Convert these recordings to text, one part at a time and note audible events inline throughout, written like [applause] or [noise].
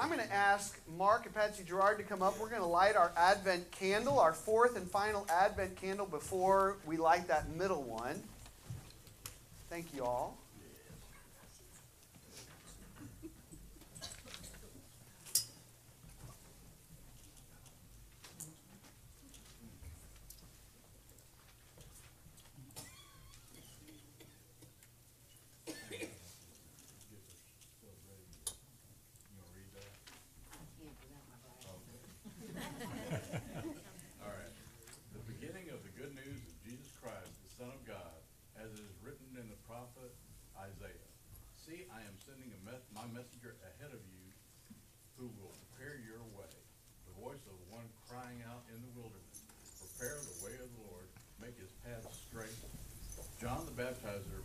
I'm going to ask Mark and Patsy Gerard to come up. We're going to light our Advent candle, our fourth and final Advent candle, before we light that middle one. Thank you all. All right. The beginning of the good news of Jesus Christ, the Son of God, as it is written in the prophet Isaiah. See, I am sending a mes- my messenger ahead of you who will prepare your way. The voice of one crying out in the wilderness, prepare the way of the Lord, make his path straight. John the Baptizer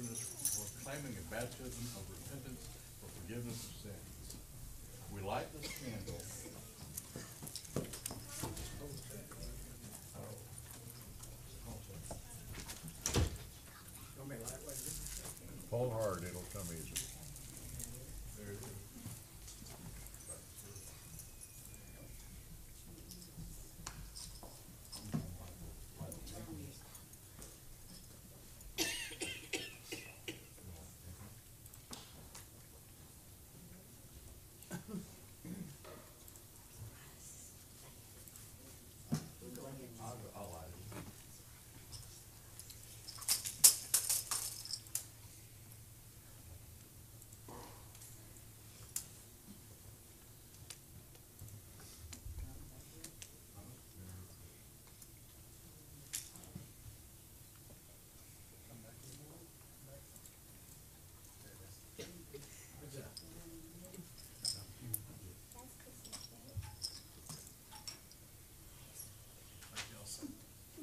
wilderness proclaiming a baptism of repentance for forgiveness of sins. We light this candle Pull hard, it'll come easy. There it is. I'll, I'll light it.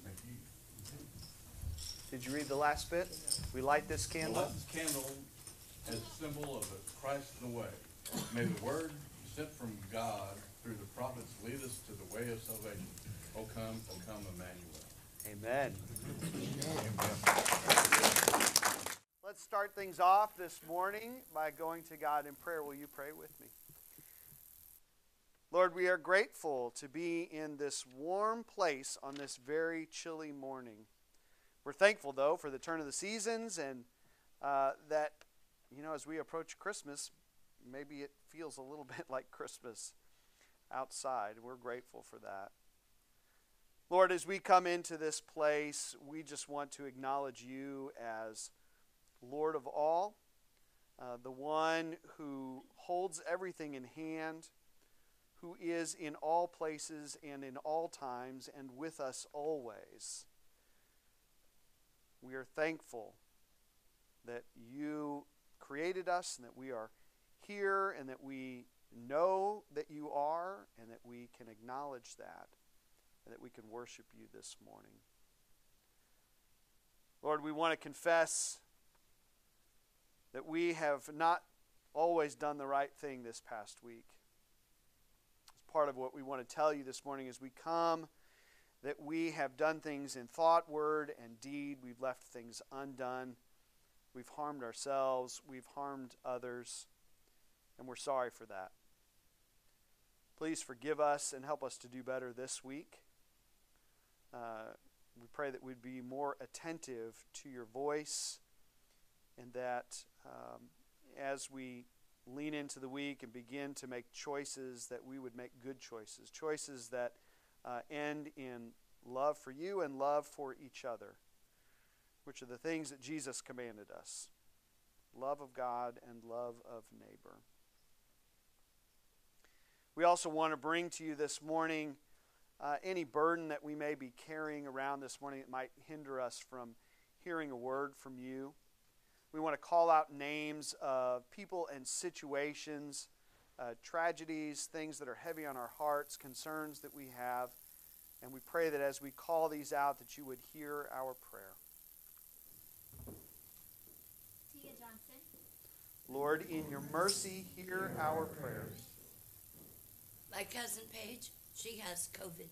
Thank you. Did you read the last bit? We light this candle. light this candle as a symbol of Christ in the way. May the word sent from God through the prophets lead us to the way of salvation. O come, O come, Emmanuel. Amen. Amen. Let's start things off this morning by going to God in prayer. Will you pray with me? Lord, we are grateful to be in this warm place on this very chilly morning. We're thankful, though, for the turn of the seasons and uh, that, you know, as we approach Christmas, maybe it feels a little [laughs] bit like Christmas outside. We're grateful for that. Lord, as we come into this place, we just want to acknowledge you as Lord of all, uh, the one who holds everything in hand, who is in all places and in all times and with us always. We are thankful that you created us and that we are here and that we know that you are and that we can acknowledge that and that we can worship you this morning. Lord, we want to confess that we have not always done the right thing this past week. It's part of what we want to tell you this morning as we come that we have done things in thought, word, and deed. We've left things undone. We've harmed ourselves. We've harmed others. And we're sorry for that. Please forgive us and help us to do better this week. Uh, we pray that we'd be more attentive to your voice and that um, as we lean into the week and begin to make choices, that we would make good choices, choices that uh, end in love for you and love for each other, which are the things that Jesus commanded us love of God and love of neighbor. We also want to bring to you this morning uh, any burden that we may be carrying around this morning that might hinder us from hearing a word from you. We want to call out names of people and situations, uh, tragedies, things that are heavy on our hearts, concerns that we have. And we pray that as we call these out, that you would hear our prayer. Tia Johnson, Lord, in your mercy, hear our prayers. My cousin Paige, she has COVID.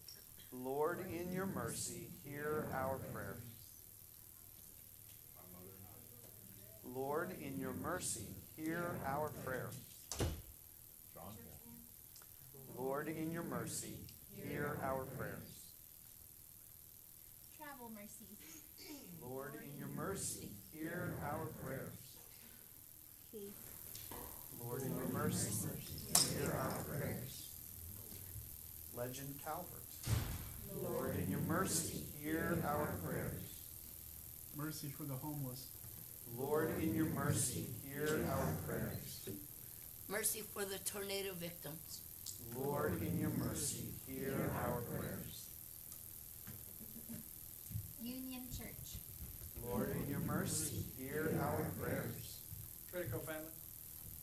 Lord, in your mercy, hear our prayers. Lord, in your mercy, hear our prayer. John? Lord, in your mercy, hear our prayers. Travel mercies. Lord, in your mercy, hear our prayers. Lord, in your mercy, hear our prayers. Legend Calvert. Lord, in your mercy, hear our prayers. Mercy for the homeless. Lord, in your mercy, hear our prayers. Mercy for the tornado victims. Lord, in your mercy, hear our prayers. Union Church. Lord, in your mercy, hear our prayers. Critical family.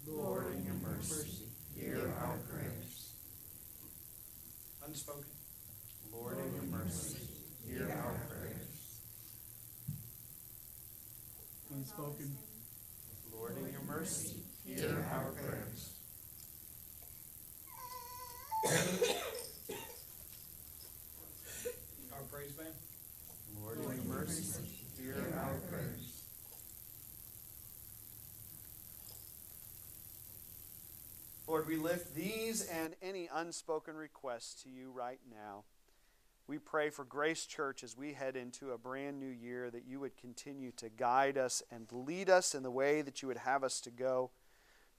Lord, in your mercy, hear our prayers. Unspoken. Lord, in your mercy, hear our prayers. Unspoken. Lord, in your mercy, we lift these and any unspoken requests to you right now. We pray for Grace Church as we head into a brand new year that you would continue to guide us and lead us in the way that you would have us to go,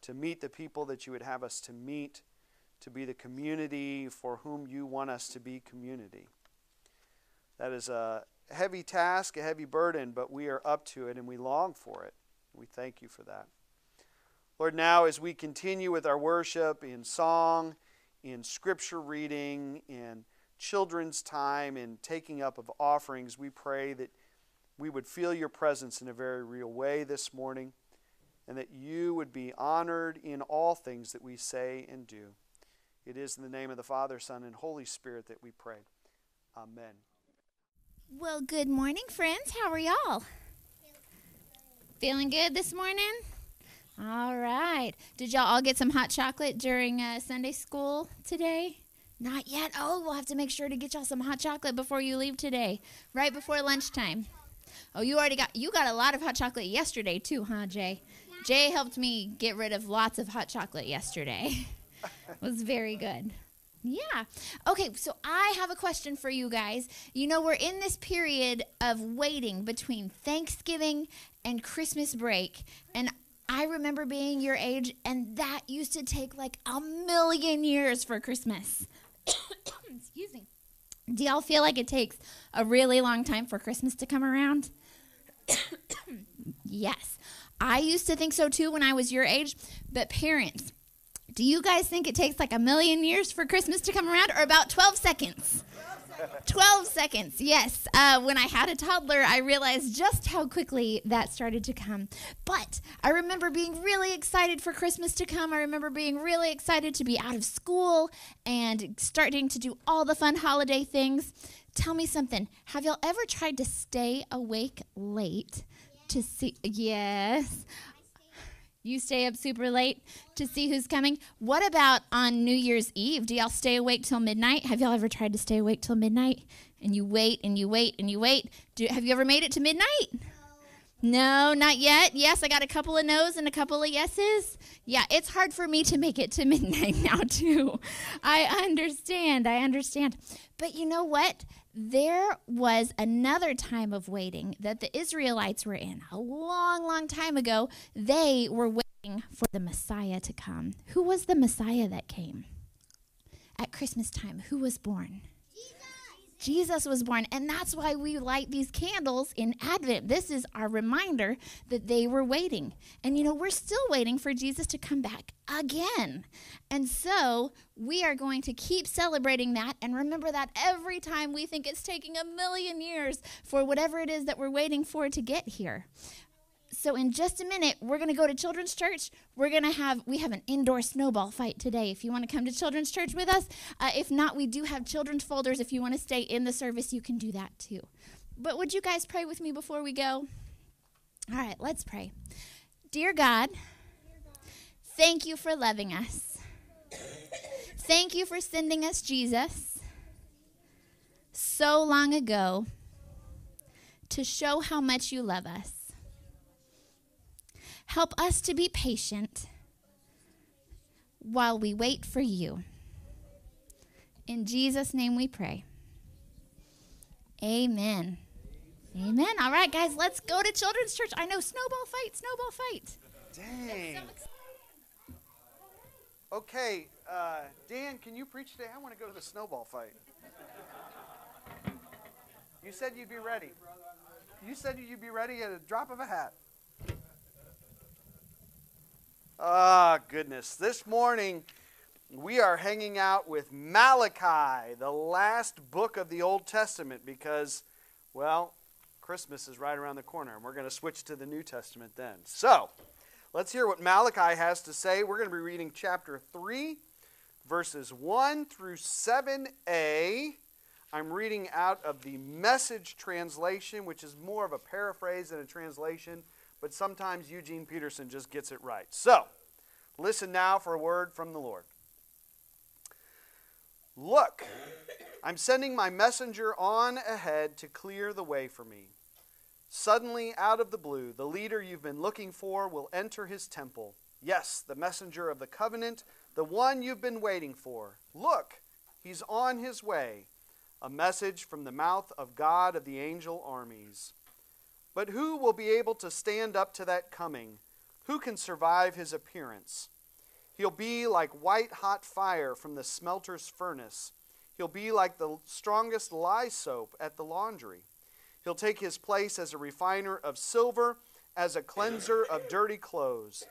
to meet the people that you would have us to meet, to be the community for whom you want us to be community. That is a heavy task, a heavy burden, but we are up to it and we long for it. We thank you for that. Lord, now as we continue with our worship in song, in scripture reading, in children's time, in taking up of offerings, we pray that we would feel your presence in a very real way this morning and that you would be honored in all things that we say and do. It is in the name of the Father, Son, and Holy Spirit that we pray. Amen. Well, good morning, friends. How are y'all? Feeling good this morning? All right. Did y'all all get some hot chocolate during uh, Sunday school today? Not yet. Oh, we'll have to make sure to get y'all some hot chocolate before you leave today, right before lunchtime. Oh, you already got you got a lot of hot chocolate yesterday too, huh, Jay? Jay helped me get rid of lots of hot chocolate yesterday. [laughs] it was very good. Yeah. Okay, so I have a question for you guys. You know, we're in this period of waiting between Thanksgiving and Christmas break, and I remember being your age, and that used to take like a million years for Christmas. [coughs] Excuse me. Do y'all feel like it takes a really long time for Christmas to come around? [coughs] yes. I used to think so too when I was your age, but parents, do you guys think it takes like a million years for Christmas to come around or about 12 seconds? 12 seconds, yes. Uh, when I had a toddler, I realized just how quickly that started to come. But I remember being really excited for Christmas to come. I remember being really excited to be out of school and starting to do all the fun holiday things. Tell me something. Have y'all ever tried to stay awake late to see? Yes. You stay up super late to see who's coming. What about on New Year's Eve? Do y'all stay awake till midnight? Have y'all ever tried to stay awake till midnight? And you wait and you wait and you wait. Do, have you ever made it to midnight? No, not yet. Yes, I got a couple of no's and a couple of yeses. Yeah, it's hard for me to make it to [laughs] midnight now, too. I understand. I understand. But you know what? There was another time of waiting that the Israelites were in a long, long time ago. They were waiting for the Messiah to come. Who was the Messiah that came? At Christmas time, who was born? Jesus was born. And that's why we light these candles in Advent. This is our reminder that they were waiting. And you know, we're still waiting for Jesus to come back again. And so we are going to keep celebrating that and remember that every time we think it's taking a million years for whatever it is that we're waiting for to get here. So in just a minute, we're going to go to children's church. We're going to have we have an indoor snowball fight today. If you want to come to children's church with us, uh, if not, we do have children's folders. If you want to stay in the service, you can do that too. But would you guys pray with me before we go? All right, let's pray. Dear God, thank you for loving us. Thank you for sending us Jesus so long ago to show how much you love us. Help us to be patient while we wait for you. In Jesus' name we pray. Amen. Amen. All right, guys, let's go to children's church. I know snowball fight, snowball fight. Dang. Okay, uh, Dan, can you preach today? I want to go to the snowball fight. You said you'd be ready. You said you'd be ready at a drop of a hat. Ah, goodness. This morning, we are hanging out with Malachi, the last book of the Old Testament, because, well, Christmas is right around the corner, and we're going to switch to the New Testament then. So, let's hear what Malachi has to say. We're going to be reading chapter 3, verses 1 through 7a. I'm reading out of the message translation, which is more of a paraphrase than a translation, but sometimes Eugene Peterson just gets it right. So, listen now for a word from the Lord. Look, I'm sending my messenger on ahead to clear the way for me. Suddenly, out of the blue, the leader you've been looking for will enter his temple. Yes, the messenger of the covenant, the one you've been waiting for. Look, he's on his way a message from the mouth of God of the angel armies. But who will be able to stand up to that coming? Who can survive his appearance? He'll be like white hot fire from the smelter's furnace. He'll be like the strongest lye soap at the laundry. He'll take his place as a refiner of silver, as a cleanser of dirty clothes.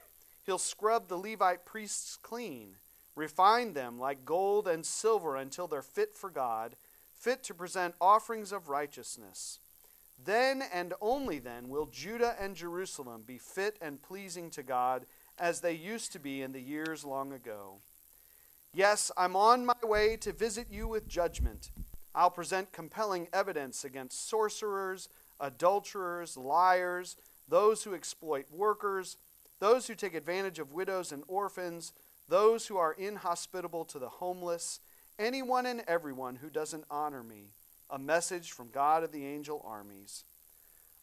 He'll scrub the Levite priests clean, refine them like gold and silver until they're fit for God fit to present offerings of righteousness. Then and only then will Judah and Jerusalem be fit and pleasing to God as they used to be in the years long ago. Yes, I'm on my way to visit you with judgment. I'll present compelling evidence against sorcerers, adulterers, liars, those who exploit workers, those who take advantage of widows and orphans, those who are inhospitable to the homeless anyone and everyone who doesn't honor me. A message from God of the angel armies.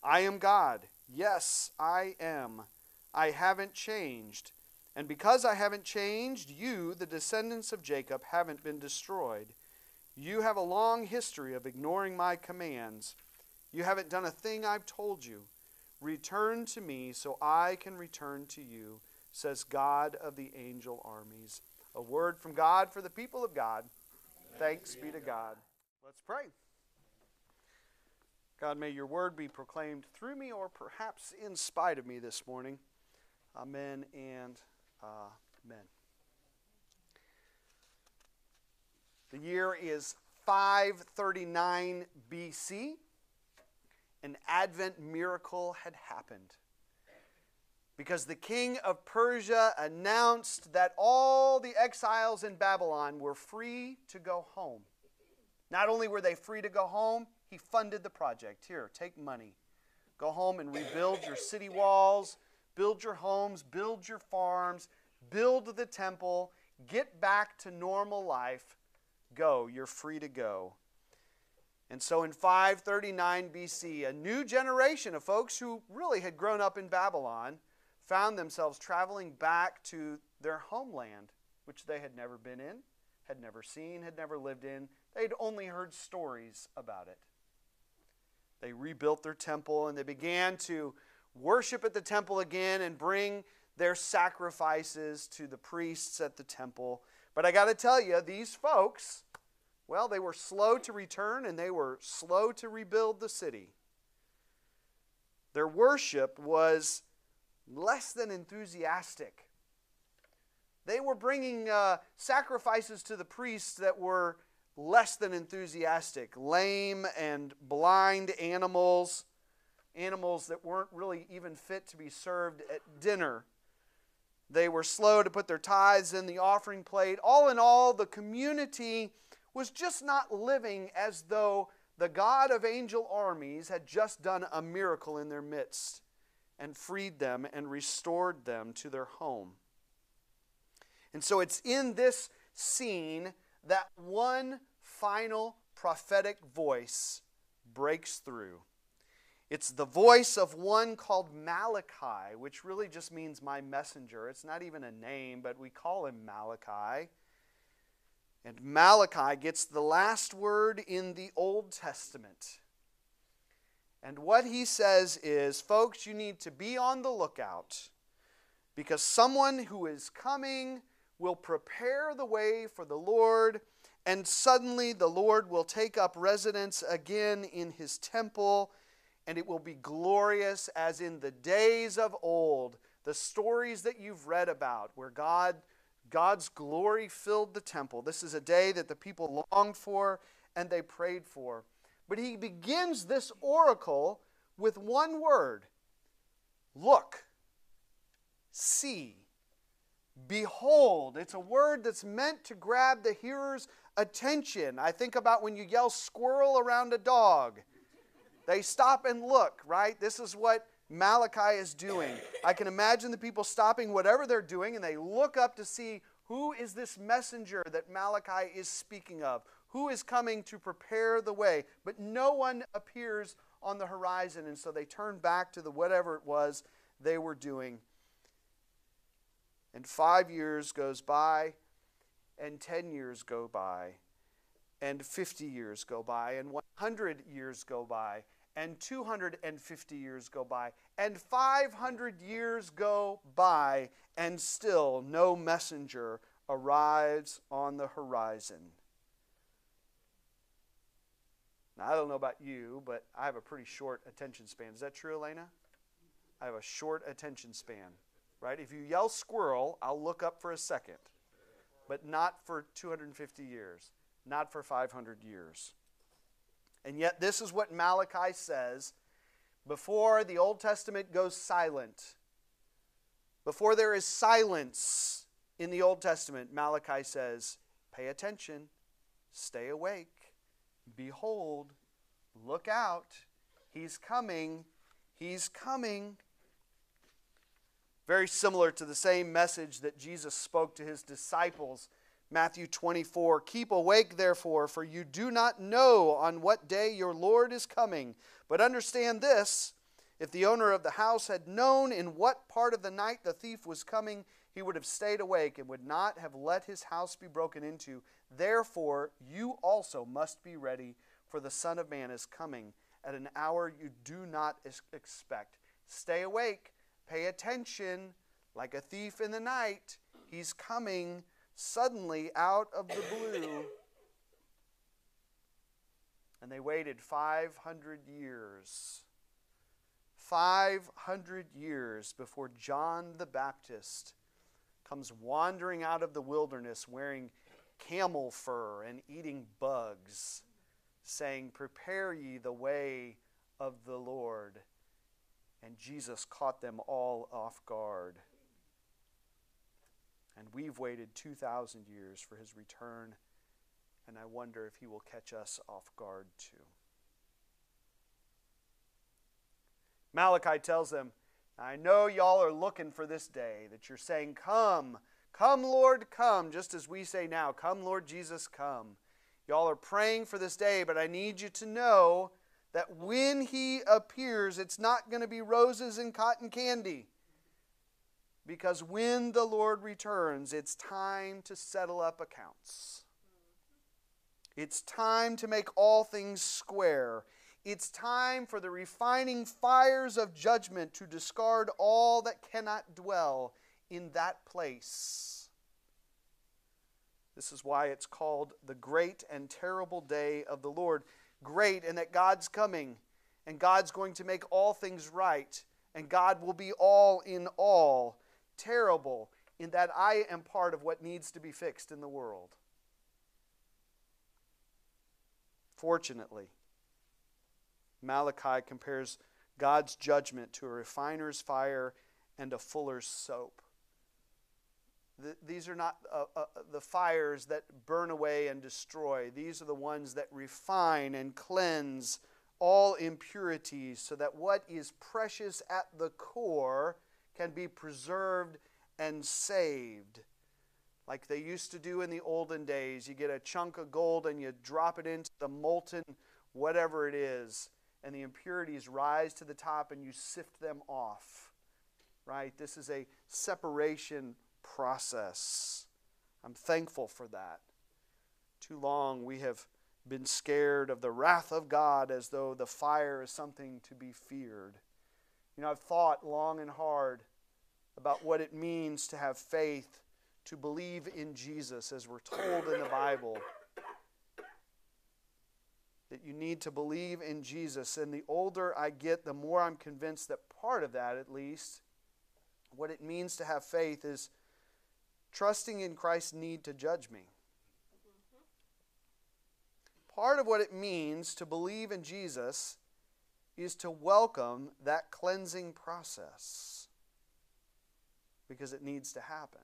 I am God. Yes, I am. I haven't changed. And because I haven't changed, you, the descendants of Jacob, haven't been destroyed. You have a long history of ignoring my commands. You haven't done a thing I've told you. Return to me so I can return to you, says God of the angel armies. A word from God for the people of God. Thanks be to God. Let's pray. God, may your word be proclaimed through me or perhaps in spite of me this morning. Amen and amen. The year is 539 BC. An Advent miracle had happened because the king of Persia announced that all the exiles in Babylon were free to go home. Not only were they free to go home, he funded the project. Here, take money. Go home and rebuild your city walls, build your homes, build your farms, build the temple, get back to normal life. Go, you're free to go. And so in 539 BC, a new generation of folks who really had grown up in Babylon found themselves traveling back to their homeland, which they had never been in, had never seen, had never lived in. They'd only heard stories about it. They rebuilt their temple and they began to worship at the temple again and bring their sacrifices to the priests at the temple. But I got to tell you, these folks, well, they were slow to return and they were slow to rebuild the city. Their worship was less than enthusiastic. They were bringing uh, sacrifices to the priests that were less than enthusiastic lame and blind animals, animals that weren't really even fit to be served at dinner. They were slow to put their tithes in the offering plate. All in all, the community was just not living as though the God of angel armies had just done a miracle in their midst and freed them and restored them to their home. And so it's in this scene that one final prophetic voice breaks through. It's the voice of one called Malachi, which really just means my messenger. It's not even a name, but we call him Malachi. And Malachi gets the last word in the Old Testament. And what he says is, folks, you need to be on the lookout because someone who is coming will prepare the way for the Lord, and suddenly the Lord will take up residence again in his temple, and it will be glorious as in the days of old, the stories that you've read about, where God. God's glory filled the temple. This is a day that the people longed for and they prayed for. But he begins this oracle with one word look, see, behold. It's a word that's meant to grab the hearer's attention. I think about when you yell squirrel around a dog. They stop and look, right? This is what Malachi is doing. I can imagine the people stopping whatever they're doing and they look up to see who is this messenger that Malachi is speaking of? Who is coming to prepare the way? But no one appears on the horizon, and so they turn back to the whatever it was they were doing. And five years goes by, and 10 years go by, and 50 years go by, and 100 years go by, and 250 years go by, and 500 years go by, and still no messenger arrives on the horizon. Now, I don't know about you, but I have a pretty short attention span. Is that true, Elena? I have a short attention span, right? If you yell squirrel, I'll look up for a second, but not for 250 years, not for 500 years. And yet, this is what Malachi says before the Old Testament goes silent. Before there is silence in the Old Testament, Malachi says, Pay attention, stay awake, behold, look out, he's coming, he's coming. Very similar to the same message that Jesus spoke to his disciples Matthew 24 Keep awake, therefore, for you do not know on what day your Lord is coming. But understand this if the owner of the house had known in what part of the night the thief was coming, he would have stayed awake and would not have let his house be broken into. Therefore, you also must be ready, for the Son of Man is coming at an hour you do not expect. Stay awake, pay attention, like a thief in the night. He's coming suddenly out of the blue. [coughs] And they waited 500 years. 500 years before John the Baptist comes wandering out of the wilderness wearing camel fur and eating bugs, saying, Prepare ye the way of the Lord. And Jesus caught them all off guard. And we've waited 2,000 years for his return, and I wonder if he will catch us off guard too. Malachi tells them, I know y'all are looking for this day, that you're saying, Come, come, Lord, come, just as we say now, Come, Lord Jesus, come. Y'all are praying for this day, but I need you to know that when He appears, it's not going to be roses and cotton candy. Because when the Lord returns, it's time to settle up accounts. It's time to make all things square. It's time for the refining fires of judgment to discard all that cannot dwell in that place. This is why it's called the great and terrible day of the Lord. Great, and that God's coming, and God's going to make all things right, and God will be all in all terrible in that I am part of what needs to be fixed in the world. Fortunately, Malachi compares God's judgment to a refiner's fire and a fuller's soap. The, these are not uh, uh, the fires that burn away and destroy. These are the ones that refine and cleanse all impurities so that what is precious at the core can be preserved and saved. Like they used to do in the olden days. You get a chunk of gold and you drop it into the molten whatever it is, and the impurities rise to the top and you sift them off. Right? This is a separation process. I'm thankful for that. Too long we have been scared of the wrath of God as though the fire is something to be feared. You know, I've thought long and hard about what it means to have faith, to believe in Jesus, as we're told in the Bible. That you need to believe in Jesus. And the older I get, the more I'm convinced that part of that, at least, what it means to have faith is trusting in Christ's need to judge me. Part of what it means to believe in Jesus is to welcome that cleansing process because it needs to happen.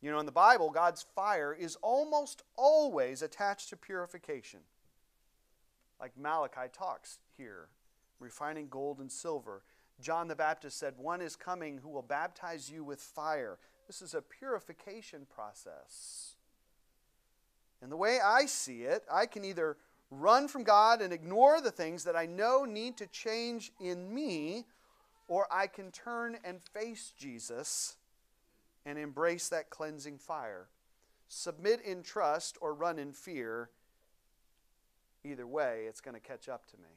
You know, in the Bible, God's fire is almost always attached to purification. Like Malachi talks here, refining gold and silver. John the Baptist said, One is coming who will baptize you with fire. This is a purification process. And the way I see it, I can either run from God and ignore the things that I know need to change in me, or I can turn and face Jesus and embrace that cleansing fire. Submit in trust or run in fear. Either way, it's going to catch up to me.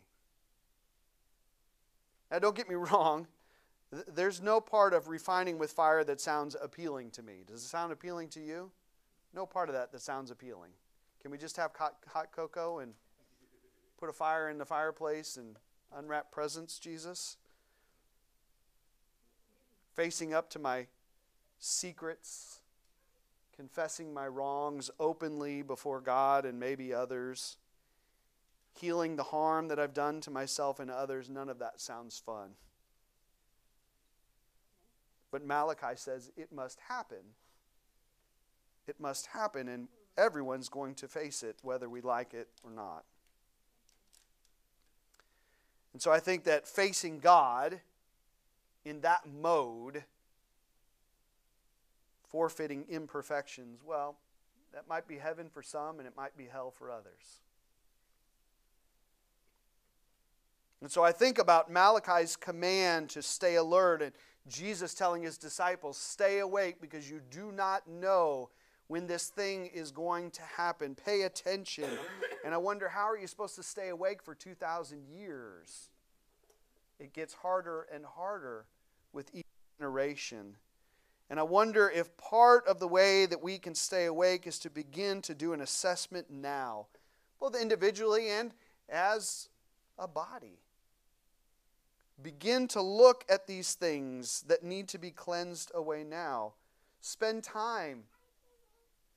Now, don't get me [laughs] wrong. There's no part of refining with fire that sounds appealing to me. Does it sound appealing to you? No part of that that sounds appealing. Can we just have hot, hot cocoa and put a fire in the fireplace and unwrap presents, Jesus? Facing up to my secrets, confessing my wrongs openly before God and maybe others, healing the harm that I've done to myself and others, none of that sounds fun. But Malachi says it must happen. It must happen, and everyone's going to face it, whether we like it or not. And so I think that facing God in that mode forfeiting imperfections, well, that might be heaven for some and it might be hell for others. And so I think about Malachi's command to stay alert and Jesus telling his disciples, stay awake because you do not know when this thing is going to happen. Pay attention. And I wonder, how are you supposed to stay awake for 2,000 years? It gets harder and harder with each generation. And I wonder if part of the way that we can stay awake is to begin to do an assessment now, both individually and as a body. Begin to look at these things that need to be cleansed away now. Spend time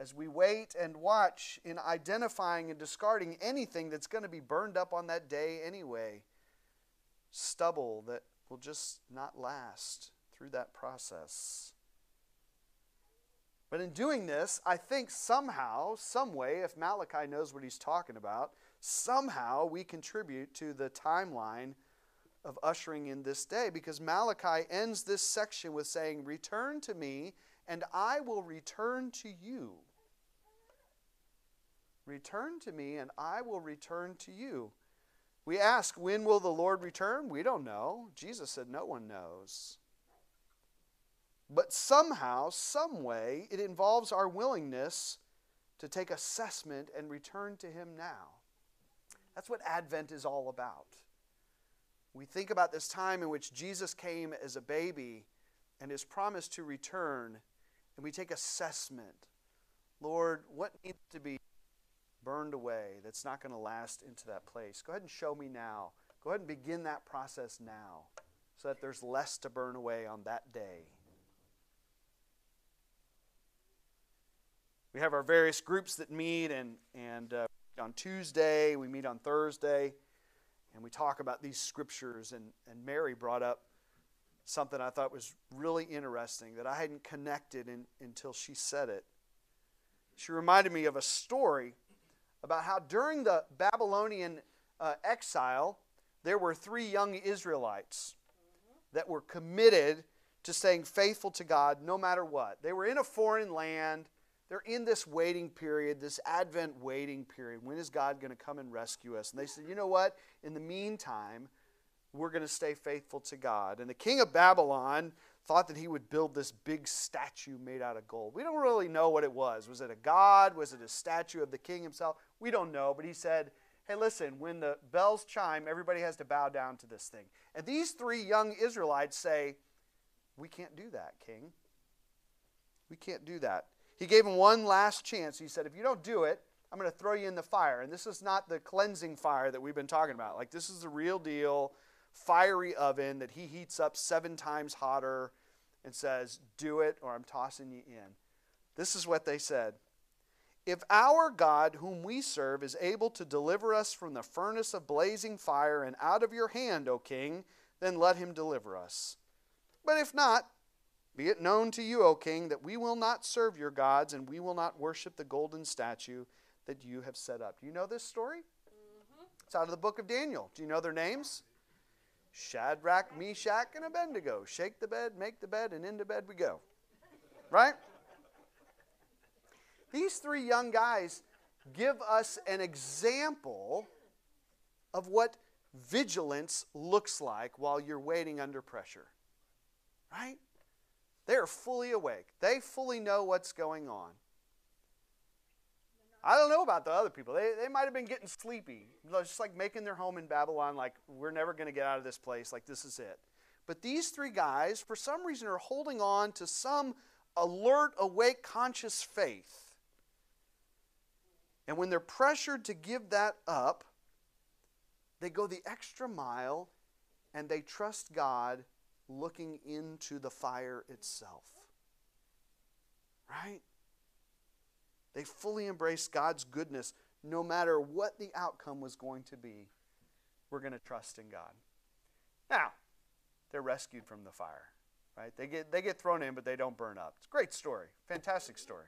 as we wait and watch in identifying and discarding anything that's going to be burned up on that day anyway. Stubble that will just not last through that process. But in doing this, I think somehow, some way, if Malachi knows what he's talking about, somehow we contribute to the timeline of ushering in this day because Malachi ends this section with saying, Return to me, and I will return to you. Return to me, and I will return to you. We ask, When will the Lord return? We don't know. Jesus said, No one knows. But somehow, some way, it involves our willingness to take assessment and return to Him now. That's what Advent is all about. We think about this time in which Jesus came as a baby and His promise to return, and we take assessment. Lord, what needs to be burned away that's not going to last into that place? Go ahead and show me now. Go ahead and begin that process now so that there's less to burn away on that day. we have our various groups that meet, and, and uh, on Tuesday, we meet on Thursday, and we talk about these scriptures. And, and Mary brought up something I thought was really interesting that I hadn't connected in, until she said it. She reminded me of a story about how during the Babylonian uh, exile, there were three young Israelites that were committed to staying faithful to God no matter what. They were in a foreign land they're in this waiting period, this Advent waiting period. When is God going to come and rescue us? And they said, you know what? In the meantime, we're going to stay faithful to God. And the king of Babylon thought that he would build this big statue made out of gold. We don't really know what it was. Was it a god? Was it a statue of the king himself? We don't know, but he said, Hey, listen, when the bells chime, everybody has to bow down to this thing. And these three young Israelites say, We can't do that, king. We can't do that. He gave him one last chance. He said, If you don't do it, I'm going to throw you in the fire. And this is not the cleansing fire that we've been talking about. Like, this is the real deal fiery oven that he heats up seven times hotter and says, Do it or I'm tossing you in. This is what they said. If our God, whom we serve, is able to deliver us from the furnace of blazing fire and out of your hand, O king, then let him deliver us. But if not, be it known to you, O king, that we will not serve your gods and we will not worship the golden statue that you have set up. Do you know this story? Mm-hmm. It's out of the book of Daniel. Do you know their names? Shadrach, Meshach, and Abednego. Shake the bed, make the bed, and into bed we go. Right? These three young guys give us an example of what vigilance looks like while you're waiting under pressure. Right? They are fully awake, they fully know what's going on. I don't know about the other people. They, they might have been getting sleepy, just like making their home in Babylon, like, we're never going to get out of this place, like, this is it. But these three guys, for some reason, are holding on to some alert, awake, conscious faith. And when they're pressured to give that up, they go the extra mile and they trust God looking into the fire itself. Right? They fully embraced God's goodness no matter what the outcome was going to be. We're going to trust in God. Now, they're rescued from the fire, right? They get, they get thrown in, but they don't burn up. It's a great story, fantastic story.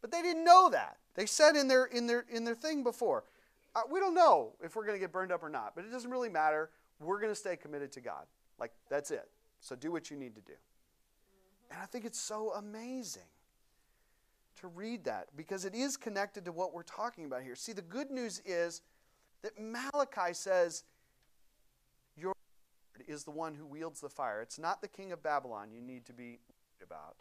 But they didn't know that. They said in their, in their, in their thing before, uh, we don't know if we're going to get burned up or not, but it doesn't really matter. We're going to stay committed to God. Like, that's it. So do what you need to do. Mm-hmm. And I think it's so amazing to read that because it is connected to what we're talking about here. See, the good news is that Malachi says, Your Lord is the one who wields the fire. It's not the king of Babylon you need to be worried about,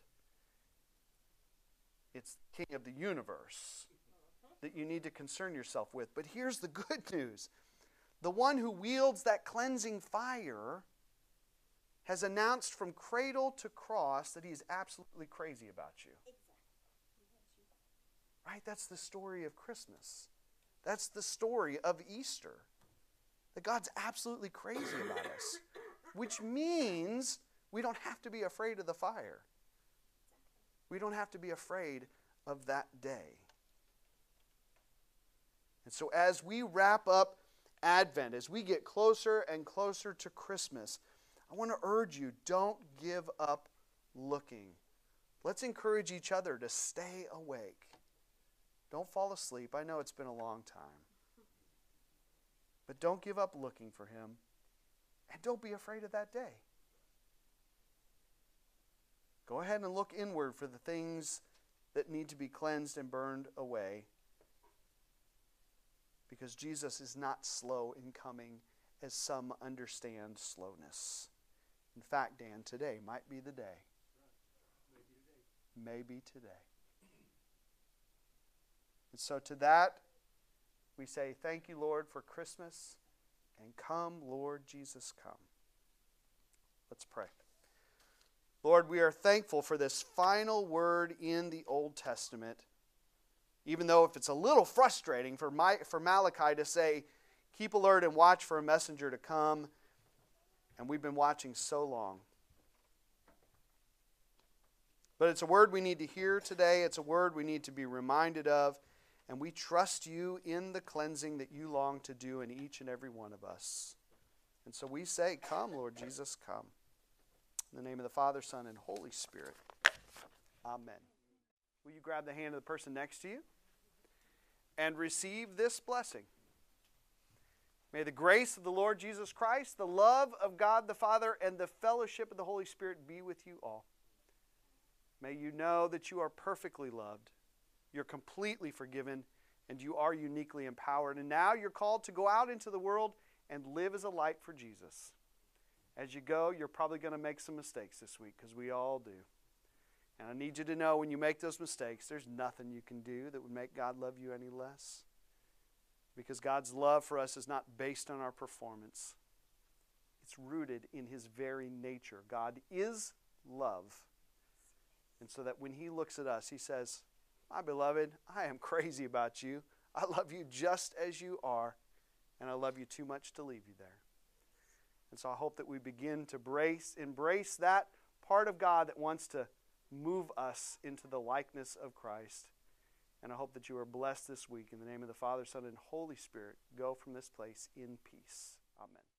it's the king of the universe mm-hmm. that you need to concern yourself with. But here's the [laughs] good news the one who wields that cleansing fire has announced from cradle to cross that he is absolutely crazy about you. Right? That's the story of Christmas. That's the story of Easter. That God's absolutely crazy about us, which means we don't have to be afraid of the fire. We don't have to be afraid of that day. And so, as we wrap up Advent, as we get closer and closer to Christmas, I want to urge you don't give up looking. Let's encourage each other to stay awake. Don't fall asleep. I know it's been a long time. But don't give up looking for him. And don't be afraid of that day. Go ahead and look inward for the things that need to be cleansed and burned away. Because Jesus is not slow in coming, as some understand slowness. In fact, Dan, today might be the day. Maybe today. And so, to that, we say, Thank you, Lord, for Christmas. And come, Lord Jesus, come. Let's pray. Lord, we are thankful for this final word in the Old Testament. Even though if it's a little frustrating for, my, for Malachi to say, keep alert and watch for a messenger to come, and we've been watching so long. But it's a word we need to hear today. It's a word we need to be reminded of. And we trust you in the cleansing that you long to do in each and every one of us. And so we say, Come, Lord Jesus, come. In the name of the Father, Son, and Holy Spirit. Amen. Will you grab the hand of the person next to you and receive this blessing? May the grace of the Lord Jesus Christ, the love of God the Father, and the fellowship of the Holy Spirit be with you all. May you know that you are perfectly loved, you're completely forgiven, and you are uniquely empowered. And now you're called to go out into the world and live as a light for Jesus. As you go, you're probably going to make some mistakes this week because we all do. And I need you to know when you make those mistakes, there's nothing you can do that would make God love you any less. Because God's love for us is not based on our performance, it's rooted in His very nature. God is love. And so that when He looks at us, He says, My beloved, I am crazy about you. I love you just as you are, and I love you too much to leave you there. And so I hope that we begin to brace, embrace that part of God that wants to move us into the likeness of Christ. And I hope that you are blessed this week. In the name of the Father, Son, and Holy Spirit, go from this place in peace. Amen.